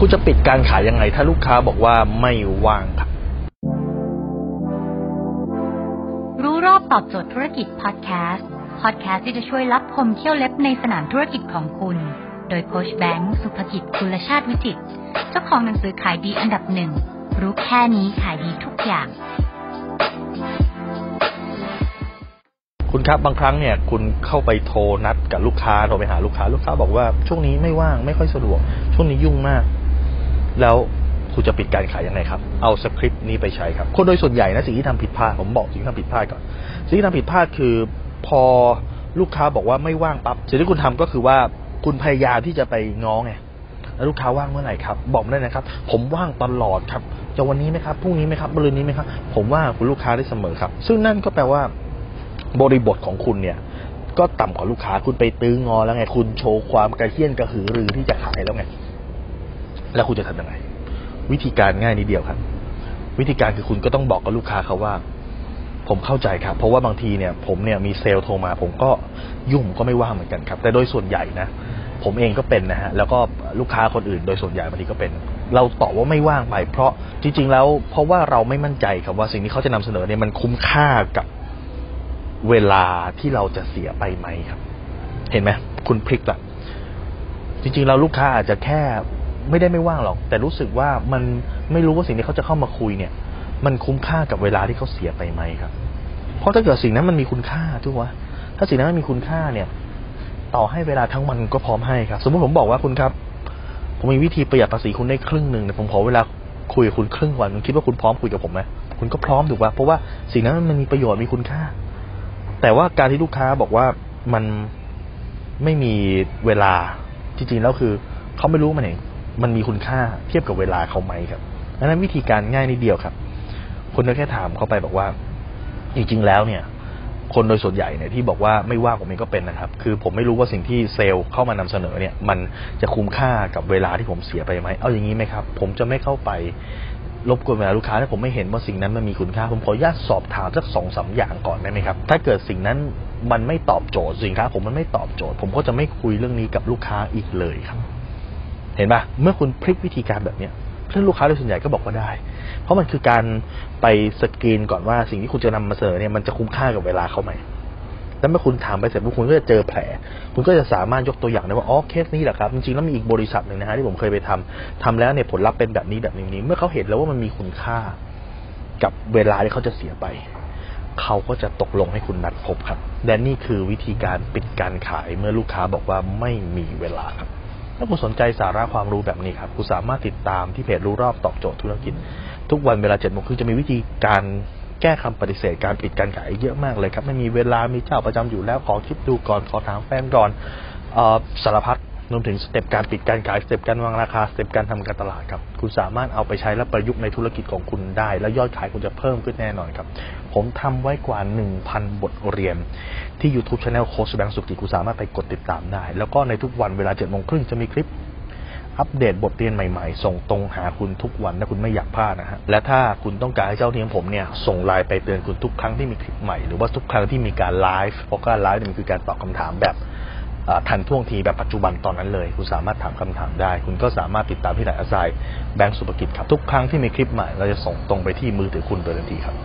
คุณจะปิดการขายยังไง ถ้าลูกค้าบอกว่าไม่ว่างครับ รู้รอบตอบโจทย์ธุรกิจพอดแคสต์พอดแคสต์ที่จะช่วยรับพมเที่ยวเล็บในสนามธุรกิจของคุณ โดยโคชแบงค์สุภกิจคุลชาติวิจิตรเจ้าของหนังสือขายดีอันดับหนึ่งรู้แค่นี้ขายดีทุกอย่าง คุณครับบางครั้งเนี่ย คุณเข้าไปโทรนัดกับลูกค้าโทรไปหาลูกค้า ลูกค้าบอกว่าช่วงนี้ไม่ว่างไม่ค่อยสะดวก ช่วงนี้ยุ่งมาก แล้วคุณจะปิดการขายยังไงครับ เอาสคริปต์นี้ไปใช้ครับ คนโดยส่วนใหญ่นะสิ่งที่ทำผิดพลาด ผมบอกสิ่งที่ทำผิดพลาดก่อน สิ่งที่ทำผิดพลาดคือพอลูกค้าบอกว่าไม่ว่างปั๊บ สิ่งที่คุณทำก็คือว่าคุณพยายามที่จะไปง้อไง แล้วลูกค้าว่างเมื่อไหร่ครับ บอกได้นะครับ ผมว่างตลอดครับ จะวันนี้ไหมครับ พรุ่งนี้ไหมครับมะรืนนี้ไหมครับ ผมว่างคุณลูกค้าได้เสมอครับ ซึ่งนั่นก็แปลว่า บริบทของคุณเนี่ย ก็ต่ำกว่าลูกค้า คุณไปตื้องอแล้วไง คุณโชว์ความกระเฮี้ยนกระหือรือที่จะขายแล้วไง แล้วคุณจะทำยังไง วิธีการง่ายนิดเดียวครับ วิธีการคือคุณก็ต้องบอกกับลูกค้าเขาว่า ผมเข้าใจครับ เพราะว่าบางทีเนี่ย ผมเนี่ยมีเซลล์โทรมา ผมก็ยุ่งก็ไม่ว่างเหมือนกันครับ แต่โดยส่วนใหญ่นะผมเองก็เป็นนะฮะ แล้วก็ลูกค้าคนอื่นโดยส่วนใหญ่บางทีก็เป็น เราตอบว่าไม่ว่างไป เพราะจริง ๆ แล้ว เพราะว่าเราไม่มั่นใจครับว่าสิ่งที่เขาจะนำเสนอเนี่ยมันคุ้มค่ากับเวลาที่เราจะเสียไปไหมครับ เห็นไหมคุณพลิกละจริงๆเราลูกค้าอาจจะแค่ ไม่ได้ไม่ว่างหรอก แต่รู้สึกว่ามันไม่รู้ว่าสิ่งที่เขาจะเข้ามาคุยเนี่ย มันคุ้มค่ากับเวลาที่เขาเสียไปไหมครับ เพราะถ้าเกิดสิ่งนั้นมันมีคุณค่าทุกวะถ้าสิ่งนั้นมันมีคุณค่าเนี่ย ต่อให้เวลาทั้งวันก็พร้อมให้ครับ สมมติผมบอกว่าคุณครับ ผมมีวิธีประหยัดภาษีคุณได้ครึ่งหนึ่งแต่ผมขอเวลาคุยกับคุณครึ่งวันคุณคิดว่าคุณพร้อมคุยกับผมไหมคุณก็พร้อมถูกป่ะเพราะว่าสิ่งนั้นมันมีประโยชน์มีคุณค่า แต่ว่าการที่ลูกค้าบอกว่ามันไม่มีเวลาจริงๆแล้วคือเขาไม่รู้มันเอง มันมีคุณค่าเทียบกับเวลาเขาไหมครับดังนั้นวิธีการง่ายนิดเดียวครับคุณก็แค่ถามเขาไปบอกว่า จริงๆแล้วเนี่ย คนโดยส่วนใหญ่เนี่ยที่บอกว่าไม่ว่าผมเองก็เป็นนะครับ คือผมไม่รู้ว่าสิ่งที่เซลล์เข้ามานำเสนอเนี่ย มันจะคุ้มค่ากับเวลาที่ผมเสียไปไหมเอาอย่างนี้ไหมครับ ผมจะไม่เข้าไปรบกวนเวลาลูกค้าถ้าผมไม่เห็นว่าสิ่งนั้นมันมีคุณค่า ผมขออนุญาตสอบถามสักสองสาอย่างก่อนได้ไหมครับ ถ้าเกิดสิ่งนั้นมันไม่ตอบโจทย์สินค้าผมมันไม่ตอบโจทย์ ผมก็จะไม่คุยเรื่องนี้กับลูกค้าอีกเลยครับ เห็นปะเมื่อคุณพลิกวิธีการแบบเนี้ยเพื่อนลูกค้าโดยส่วนใหญ่ก็บอกว่าได้ เพราะมันคือการไปสกรีนก่อนว่าสิ่งที่คุณจะนำมาเสนอเนี่ยมันจะคุ้มค่ากับเวลาเขาไหมแล้วเมื่อคุณถามไปเสร็จปุ๊บคุณก็จะเจอแผล คุณก็จะสามารถยกตัวอย่างได้ว่าอ๋อเคสนี้แหละครับจริงๆแล้วมีอีกบริษัทหนึ่งนะฮะที่ผมเคยไปทำทำแล้วเนี่ยผลลัพธ์เป็นแบบนี้แบบนี้ เมื่อเขาเห็นแล้วว่ามันมีคุณค่ากับเวลาที่เขาจะเสียไปเขาก็จะตกลงให้คุณนัดพบครับ และนี่คือวิธีการปิดการขายเมื่อลูกค้าบอกว่าไม่มีเวลาครับ ถ้าคุณสนใจสาระความรู้แบบนี้ครับคุณสามารถติดตามที่เพจรู้รอบตอบโจทย์ธุรกิจ ทุกวันเวลาเจ็ดโมงครึ่งจะมีวิธีการแก้คำปฏิเสธการปิดการขายเยอะมากเลยครับ ไม่มีเวลามีเจ้าประจำอยู่แล้วขอคิดดูก่อนขอถามแฟนก่อนออสารพัด รวมถึง step การปิดการขาย step การวางราคา step การทำการตลาดครับ คุณสามารถเอาไปใช้และประยุกต์ในธุรกิจของคุณได้ และยอดขายคุณจะเพิ่มขึ้นแน่นอนครับ ผมทำไว้กว่า 1,000 บทเรียน ที่ YouTube Channel โค้ชแบงค์สุกิคุณสามารถไปกดติดตามได้ แล้วก็ในทุกวันเวลา7โมงครึ่งจะมีคลิปอัปเดตบทเรียนใหม่ๆ ส่งตรงหาคุณทุกวันถ้าคุณไม่อยากพลาดนะฮะ และถ้าคุณต้องการให้เจ้าทีมผมเนี่ย ส่งไลน์ไปเตือนคุณทุกครั้งที่มีคลิปใหม่ หรือว่าทุกครั้งที่มีการไลฟ์ เพราะการไลฟ์มันคือการตอบคำถามแบบ ทันท่วงทีแบบปัจจุบันตอนนั้นเลย คุณสามารถถามคำถามได้ คุณก็สามารถติดตามที่ไหนอาศัยแบงก์สุภกิจครับ ทุกครั้งที่มีคลิปใหม่เราจะส่งตรงไปที่มือถือคุณโดยทันทีครับ